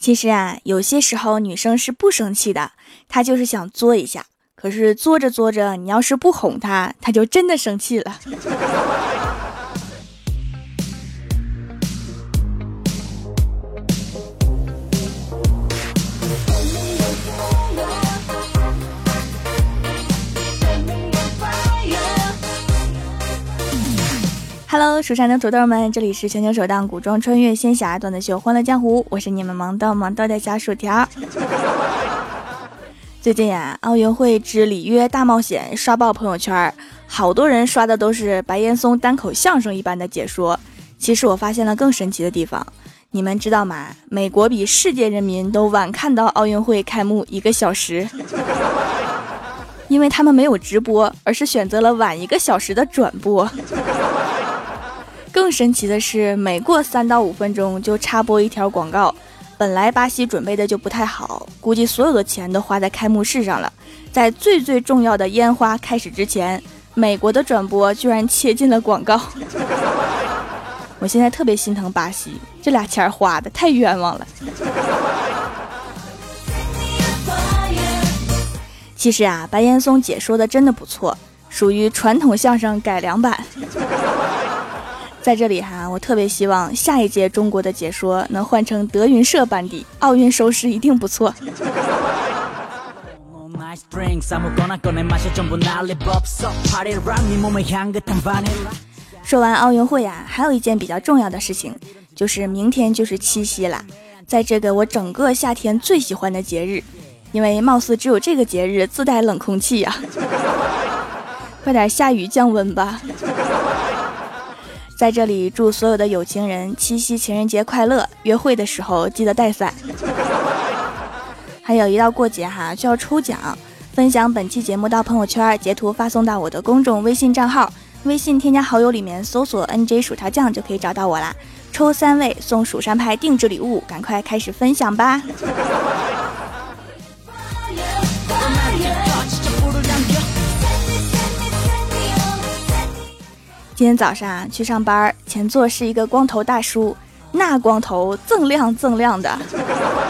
其实啊，有些时候女生是不生气的，她就是想作一下。可是作着作着，你要是不哄她，她就真的生气了。Hello，蜀山的土豆们，这里是全球首档古装穿越仙侠段子秀《欢乐江湖》，我是你们萌逗萌逗的小薯条。最近呀，奥运会之里约大冒险刷爆朋友圈，好多人刷的都是白岩松单口相声一般的解说。其实我发现了更神奇的地方，你们知道吗？美国比世界人民都晚看到奥运会开幕一个小时，因为他们没有直播，而是选择了晚一个小时的转播。更神奇的是，每过三到五分钟就插播一条广告。本来巴西准备的就不太好，估计所有的钱都花在开幕式上了。在最最重要的烟花开始之前，美国的转播居然切进了广告。我现在特别心疼巴西，这俩钱花的太冤枉了。其实啊，白岩松解说的真的不错，属于传统相声改良版。在这里哈，我特别希望下一届中国的解说能换成德云社班底，奥运收视一定不错。说完奥运会呀，还有一件比较重要的事情，就是明天就是七夕啦。在这个我整个夏天最喜欢的节日，因为貌似只有这个节日自带冷空气呀，快点下雨降温吧。在这里祝所有的有情人七夕情人节快乐！约会的时候记得带伞。还有一到过节哈就要抽奖，分享本期节目到朋友圈，截图发送到我的公众微信账号，微信添加好友里面搜索 NJ 薯条酱就可以找到我啦。抽三位送蜀山派定制礼物，赶快开始分享吧！今天早上去上班，前座是一个光头大叔，那光头锃亮锃亮的，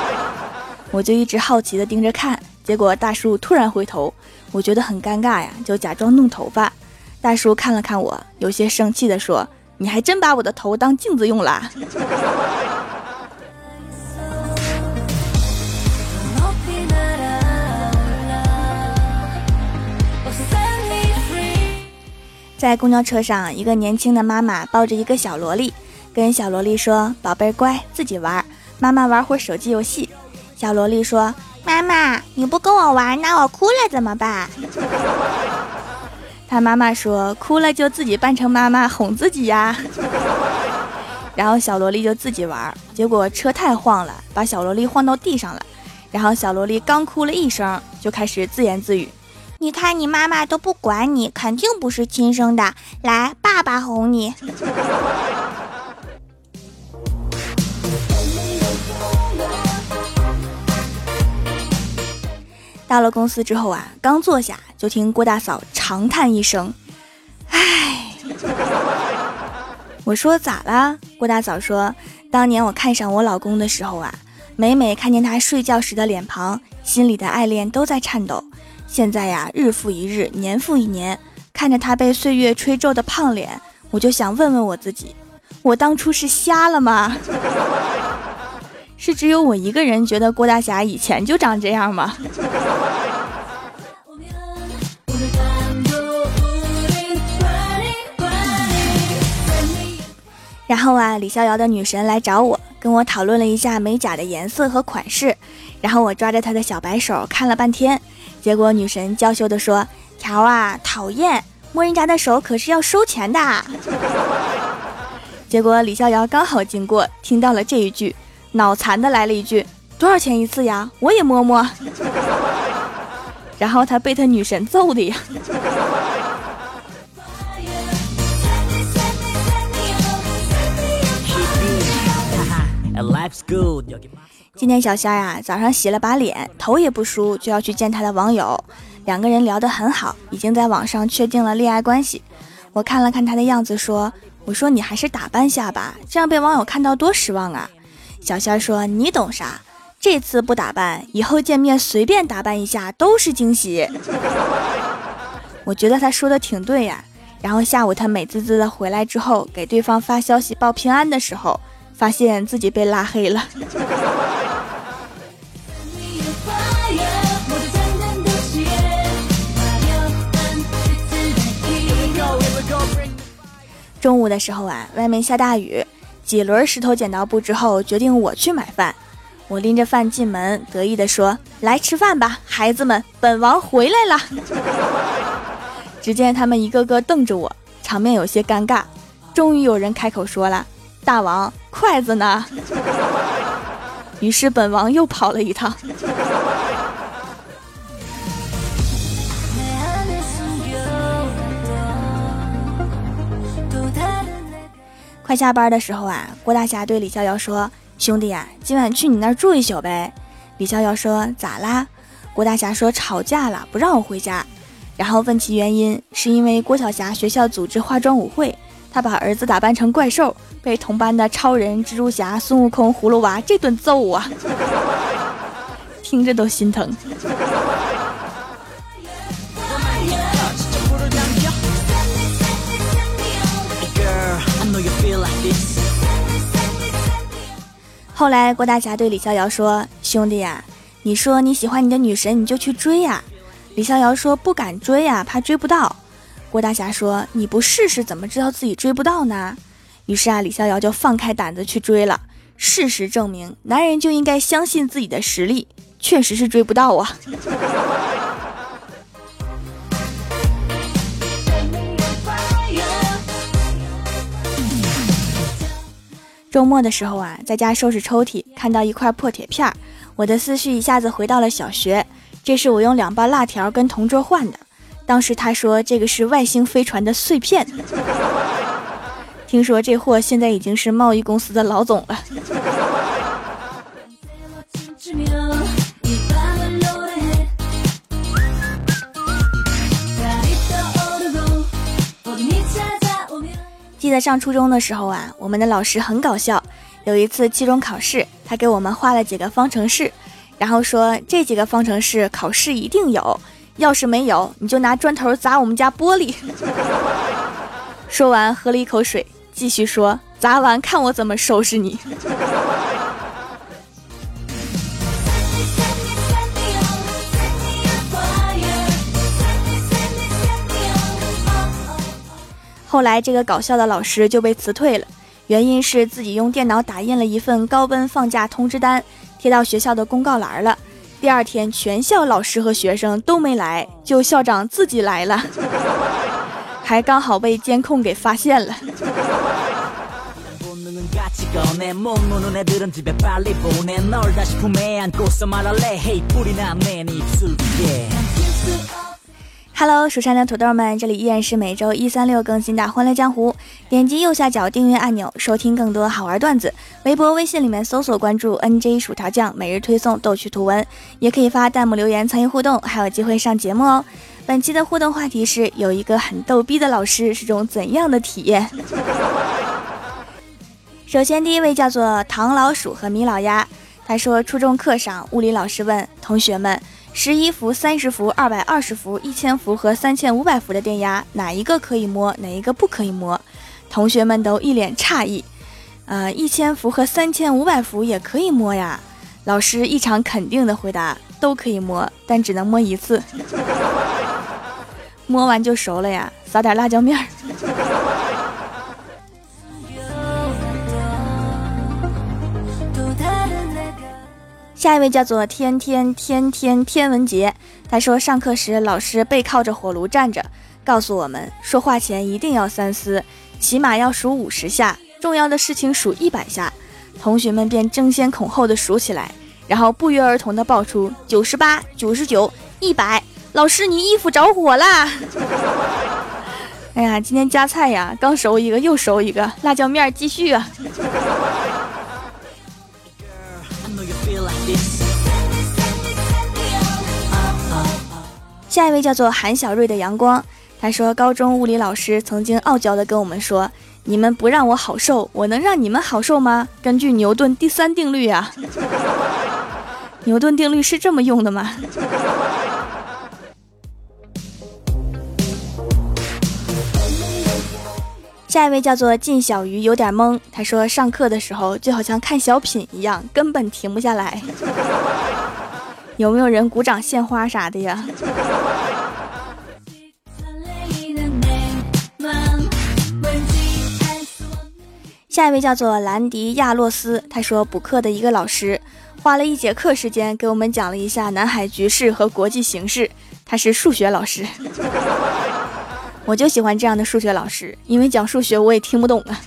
我就一直好奇的盯着看。结果大叔突然回头，我觉得很尴尬呀，就假装弄头发。大叔看了看我，有些生气的说：“你还真把我的头当镜子用了！” 在公交车上，一个年轻的妈妈抱着一个小萝莉，跟小萝莉说：“宝贝儿乖，自己玩，妈妈玩会儿手机游戏。”小萝莉说：“妈妈，你不跟我玩，那我哭了怎么办？” 他妈妈说：“哭了就自己扮成妈妈哄自己呀。”然后小萝莉就自己玩，结果车太晃了，把小萝莉晃到地上了。然后小萝莉刚哭了一声，就开始自言自语。你看，你妈妈都不管你，肯定不是亲生的。来，爸爸哄你。到了公司之后啊，刚坐下就听郭大嫂长叹一声：“唉。”我说咋了？郭大嫂说：“当年我看上我老公的时候啊，每每看见他睡觉时的脸庞，心里的爱恋都在颤抖。”现在呀，日复一日，年复一年，看着他被岁月吹皱的胖脸，我就想问问我自己：我当初是瞎了吗？是只有我一个人觉得郭大侠以前就长这样吗？然后啊，李逍遥的女神来找我，跟我讨论了一下美甲的颜色和款式，然后我抓着她的小白手看了半天。结果女神娇羞地说：“条啊，讨厌，摸人家的手可是要收钱的。”结果李逍遥刚好经过，听到了这一句，脑残的来了一句：“多少钱一次呀？我也摸摸。”然后他被他女神揍的呀。今天小仙儿啊，早上洗了把脸，头也不梳，就要去见他的网友。两个人聊得很好，已经在网上确定了恋爱关系。我看了看他的样子，说：“我说你还是打扮下吧，这样被网友看到多失望啊。”小仙说：“你懂啥？这次不打扮，以后见面随便打扮一下都是惊喜。我觉得他说的挺对呀。然后下午他美滋滋的回来之后，给对方发消息报平安的时候，发现自己被拉黑了。中午的时候啊，外面下大雨，几轮石头剪刀布之后，决定我去买饭。我拎着饭进门，得意地说：“来吃饭吧，孩子们，本王回来了。”只见他们一个个瞪着我，场面有些尴尬。终于有人开口说了：“大王，筷子呢？”于是本王又跑了一趟。快下班的时候啊，郭大侠对李逍遥说。兄弟呀，今晚去你那儿住一宿呗。李逍遥说：“咋啦？”郭大侠说：“吵架了，不让我回家。”然后问其原因，是因为郭晓霞学校组织化妆舞会，他把儿子打扮成怪兽，被同班的超人、蜘蛛侠、孙悟空、葫芦娃这顿揍啊，听着都心疼。后来，郭大侠对李逍遥说：“兄弟呀，你说你喜欢你的女神，你就去追呀。”李逍遥说：“不敢追呀，怕追不到。”郭大侠说：“你不试试，怎么知道自己追不到呢？”于是啊，李逍遥就放开胆子去追了。事实证明，男人就应该相信自己的实力，确实是追不到啊。周末的时候啊，在家收拾抽屉，看到一块破铁片儿，我的思绪一下子回到了小学。这是我用两包辣条跟同桌换的，当时他说这个是外星飞船的碎片。听说这货现在已经是贸易公司的老总了。记得上初中的时候啊，我们的老师很搞笑。有一次期中考试，他给我们画了几个方程式，然后说这几个方程式考试一定有，要是没有，你就拿砖头砸我们家玻璃。说完喝了一口水，继续说砸完看我怎么收拾你。后来，这个搞笑的老师就被辞退了，原因是自己用电脑打印了一份高温放假通知单，贴到学校的公告栏了。第二天，全校老师和学生都没来，就校长自己来了，还刚好被监控给发现了。Hello，蜀山的土豆们，这里依然是每周一、三、六更新的《欢乐江湖》。点击右下角订阅按钮，收听更多好玩段子。微博、微信里面搜索关注 “nj 薯条酱”，每日推送逗趣图文，也可以发弹幕留言参与互动，还有机会上节目哦。本期的互动话题是：有一个很逗逼的老师是种怎样的体验？首先，第一位叫做唐老鼠和米老鸭，他说初中课上，物理老师问同学们。十一伏、三十伏、二百二十伏、一千伏和三千五百伏的电压，哪一个可以摸，哪一个不可以摸？同学们都一脸诧异。呃，一千伏和三千五百伏也可以摸呀。老师异常肯定的回答：都可以摸，但只能摸一次。摸完就熟了呀，撒点辣椒面儿。下一位叫做天天天天天文杰，他说上课时老师背靠着火炉站着，告诉我们说话前一定要三思，起码要数五十下，重要的事情数一百下。同学们便争先恐后的数起来，然后不约而同的报出九十八、九十九、一百。老师，你衣服着火啦！哎呀，今天加菜呀，刚熟一个又熟一个，辣椒面继续啊。下一位叫做韩小瑞的阳光，他说高中物理老师曾经傲娇的跟我们说：“你们不让我好受，我能让你们好受吗？”根据牛顿第三定律啊。牛顿定律是这么用的吗？下一位叫做靳小鱼，有点懵。他说上课的时候就好像看小品一样，根本停不下来。有没有人鼓掌献花啥的呀？下一位叫做兰迪亚洛斯，他说补课的一个老师花了一节课时间给我们讲了一下南海局势和国际形势。他是数学老师。我就喜欢这样的数学老师，因为讲数学我也听不懂啊。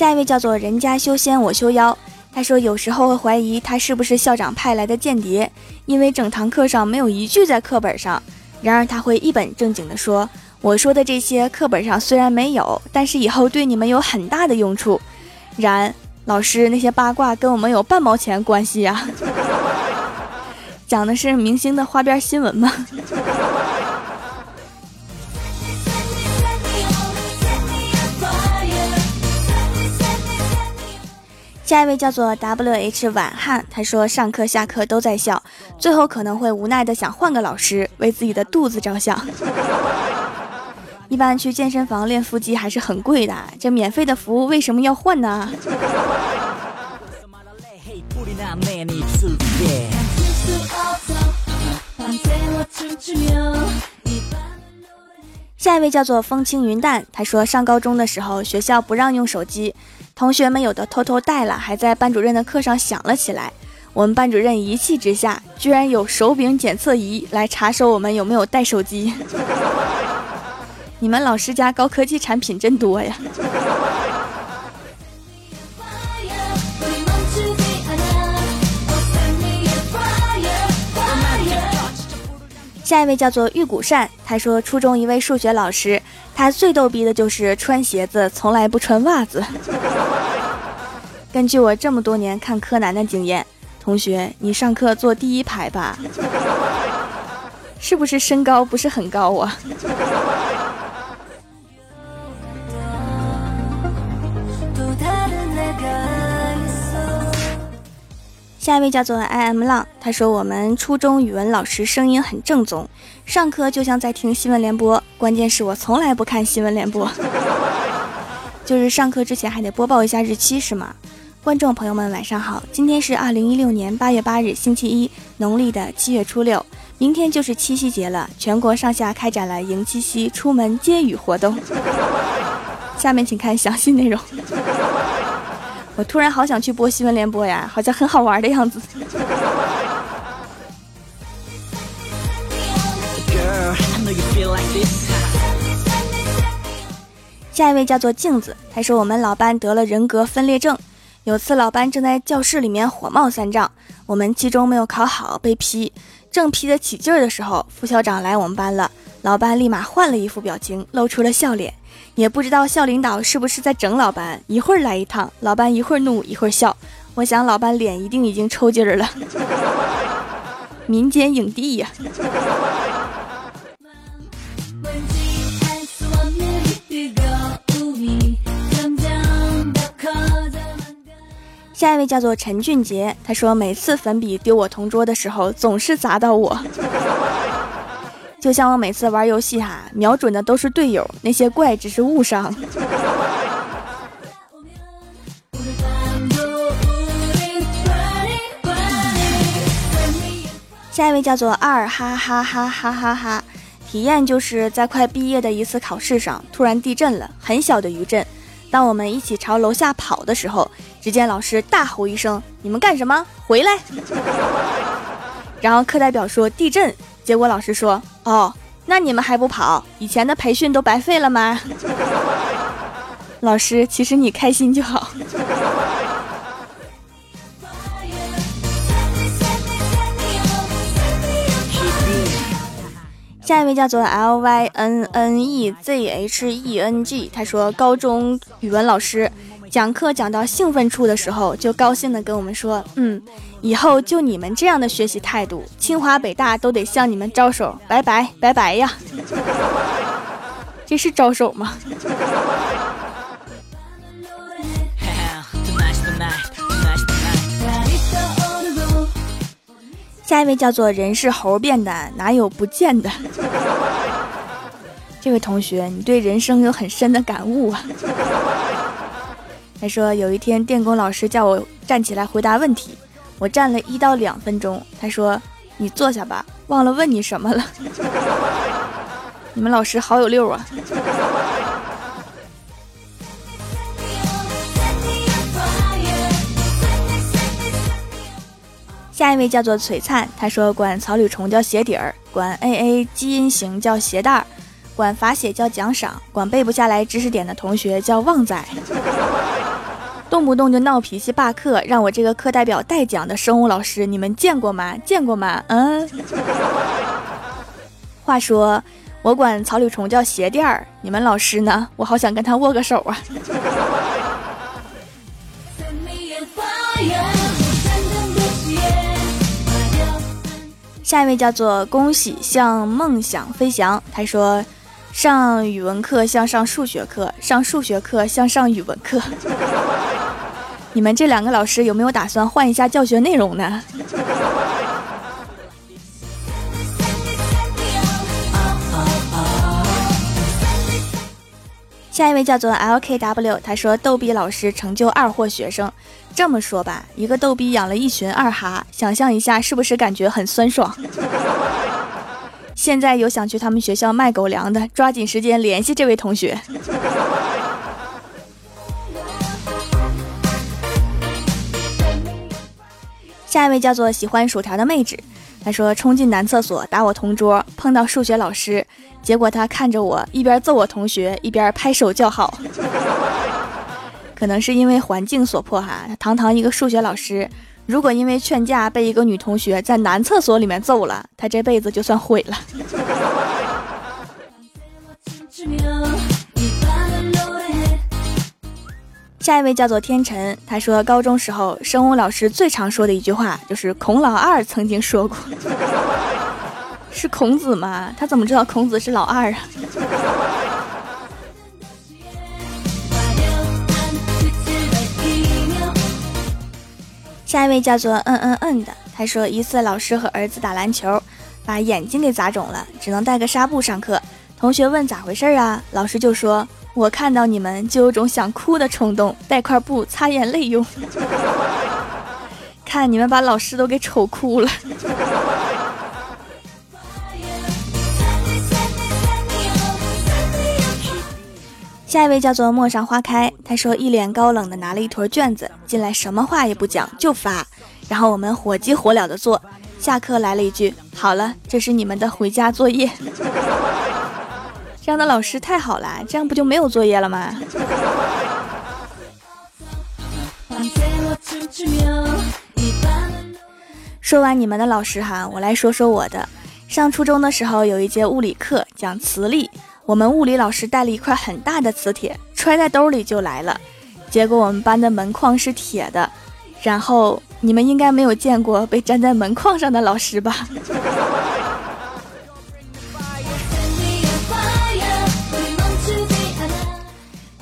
下一位叫做人家修仙我修妖，他说有时候会怀疑他是不是校长派来的间谍，因为整堂课上没有一句在课本上。然而他会一本正经的说：“我说的这些课本上虽然没有，但是以后对你们有很大的用处。”然。老师，那些八卦跟我们有半毛钱关系呀？讲的是明星的花边新闻吗？下一位叫做 W H 晚汉，他说上课下课都在笑，最后可能会无奈的想换个老师，为自己的肚子着想。一般去健身房练腹肌还是很贵的，这免费的服务为什么要换呢？下一位叫做风轻云淡，他说上高中的时候学校不让用手机，同学们有的偷偷带了，还在班主任的课上响了起来。我们班主任一气之下，居然有手柄检测仪来查收我们有没有带手机。你们老师家高科技产品真多呀！下一位叫做玉谷善，他说初中一位数学老师，他最逗逼的就是穿鞋子从来不穿袜子。根据我这么多年看柯南的经验，同学你上课坐第一排吧，是不是身高不是很高啊？下一位叫做 I M 浪，他说我们初中语文老师声音很正宗，上课就像在听新闻联播。关键是我从来不看新闻联播，就是上课之前还得播报一下日期，是吗？观众朋友们晚上好，今天是二零一六年八月八日星期一，农历的七月初六，明天就是七夕节了，全国上下开展了迎七夕出门接雨活动。下面请看详细内容。我突然好想去播新闻联播呀，好像很好玩的样子。下一位叫做镜子，他说我们老班得了人格分裂症。有次老班正在教室里面火冒三丈，我们期中没有考好被批，正批得起劲儿的时候，副校长来我们班了，老班立马换了一副表情，露出了笑脸。也不知道校领导是不是在整老班，一会儿来一趟，老班一会儿怒一会儿笑。我想老班脸一定已经抽筋儿了。民间影帝呀！下一位叫做陈俊杰，他说每次粉笔丢我同桌的时候，总是砸到我。就像我每次玩游戏哈，瞄准的都是队友，那些怪只是误伤。下一位叫做二哈哈哈哈哈哈，体验就是在快毕业的一次考试上，突然地震了，很小的余震。当我们一起朝楼下跑的时候，只见老师大吼一声：“你们干什么？回来！” 然后课代表说：“地震。”结果老师说：“哦，那你们还不跑？以前的培训都白费了吗？”老师，其实你开心就好。下一位叫做 L Y N N E Z H E N G，他说高中语文老师。讲课讲到兴奋处的时候，就高兴的跟我们说：“嗯，以后就你们这样的学习态度，清华北大都得向你们招手，拜拜拜拜呀！” 这是招手吗？下一位叫做人是猴变的，哪有不见的？这位同学，你对人生有很深的感悟啊。他说有一天电工老师叫我站起来回答问题，我站了一到两分钟。他说你坐下吧，忘了问你什么了。你们老师好有溜啊。下一位叫做璀璨，他说管草履虫叫鞋底儿，管 A A 基因型叫鞋带儿，管罚写叫奖赏，管背不下来知识点的同学叫旺仔，动不动就闹脾气罢课，让我这个课代表代讲的生物老师，你们见过吗？见过吗？嗯。话说我管草履虫叫鞋垫儿，你们老师呢？我好想跟他握个手啊。下一位叫做恭喜向梦想飞翔，他说上语文课像上数学课，上数学课像上语文课。你们这两个老师有没有打算换一下教学内容呢？下一位叫做 LKW，他说逗逼老师成就二货学生。这么说吧，一个逗逼养了一群二哈，想象一下是不是感觉很酸爽？现在有想去他们学校卖狗粮的，抓紧时间联系这位同学。下一位叫做喜欢薯条的妹纸，她说冲进男厕所打我同桌，碰到数学老师。结果他看着我，一边揍我同学，一边拍手叫好。可能是因为环境所迫哈，堂堂一个数学老师，如果因为劝架被一个女同学在男厕所里面揍了，他这辈子就算毁了。下一位叫做天辰，他说高中时候生物老师最常说的一句话就是孔老二曾经说过。是孔子吗？他怎么知道孔子是老二啊？下一位叫做嗯嗯嗯的，他说一次老师和儿子打篮球，把眼睛给砸肿了，只能带个纱布上课。同学问咋回事啊？老师就说：“我看到你们就有种想哭的冲动，带块布擦眼泪用。看你们把老师都给丑哭了。”下一位叫做陌上花开，他说一脸高冷的拿了一坨卷子进来，什么话也不讲就发，然后我们火急火燎的做。下课来了一句：“好了，这是你们的回家作业。”这样的老师太好了，这样不就没有作业了吗？说完你们的老师哈，我来说说我的。上初中的时候有一节物理课讲磁力。我们物理老师带了一块很大的磁铁，揣在兜里就来了。结果我们班的门框是铁的。然后你们应该没有见过被粘在门框上的老师吧？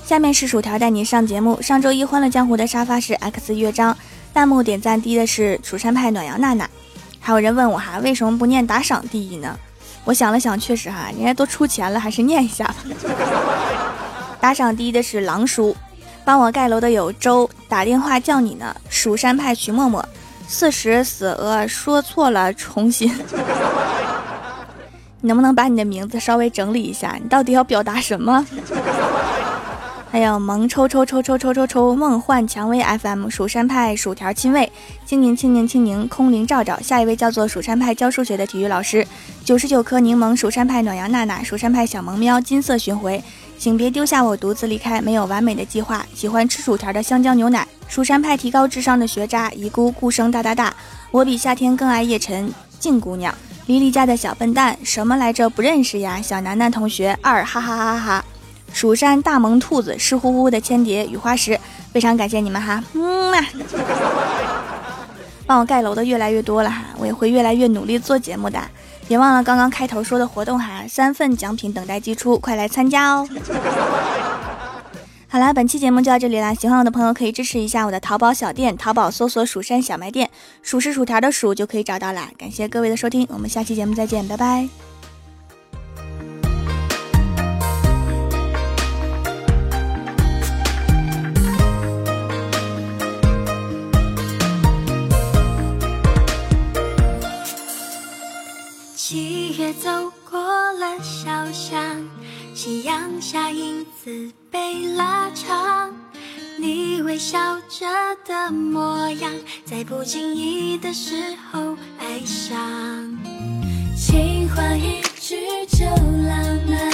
下面是薯条带你上节目。上周一欢乐江湖的沙发是 X 乐章，弹幕点赞低的是蜀山派暖阳娜娜。还有人问我哈，为什么不念打赏第一呢？我想了想，确实哈，人家都出钱了，还是念一下吧。打赏第一的是狼叔，帮我盖楼的有周，打电话叫你呢。蜀山派徐默默，四十死鹅说错了，重新。你能不能把你的名字稍微整理一下？你到底要表达什么？还有萌抽抽抽抽抽抽抽，梦幻蔷薇 FM，蜀山派薯条亲卫，青柠青柠青柠，空灵照照。下一位叫做蜀山派教数学的体育老师，九十九颗柠檬，蜀山派暖阳娜娜，蜀山派小萌喵，金色巡回，请别丢下我独自离开，没有完美的计划。喜欢吃薯条的香蕉牛奶，蜀山派提高智商的学渣，遗孤顾生大大大，我比夏天更爱叶晨，静姑娘，黎黎家的小笨蛋，什么来着？不认识呀，小楠楠同学二，哈哈哈哈哈。蜀山大萌兔子，湿乎乎的千蝶雨花石，非常感谢你们哈，嗯呐、帮我盖楼的越来越多了哈，我也会越来越努力做节目的，别忘了刚刚开头说的活动哈，三份奖品等待寄出，快来参加哦。好啦，本期节目就到这里啦。喜欢我的朋友可以支持一下我的淘宝小店，淘宝搜索“蜀山小卖店”，数是薯条的数就可以找到啦。感谢各位的收听，我们下期节目再见，拜拜。走过了小巷夕阳下影子被拉长你微笑着的模样在不经意的时候爱上。情话一句就浪漫。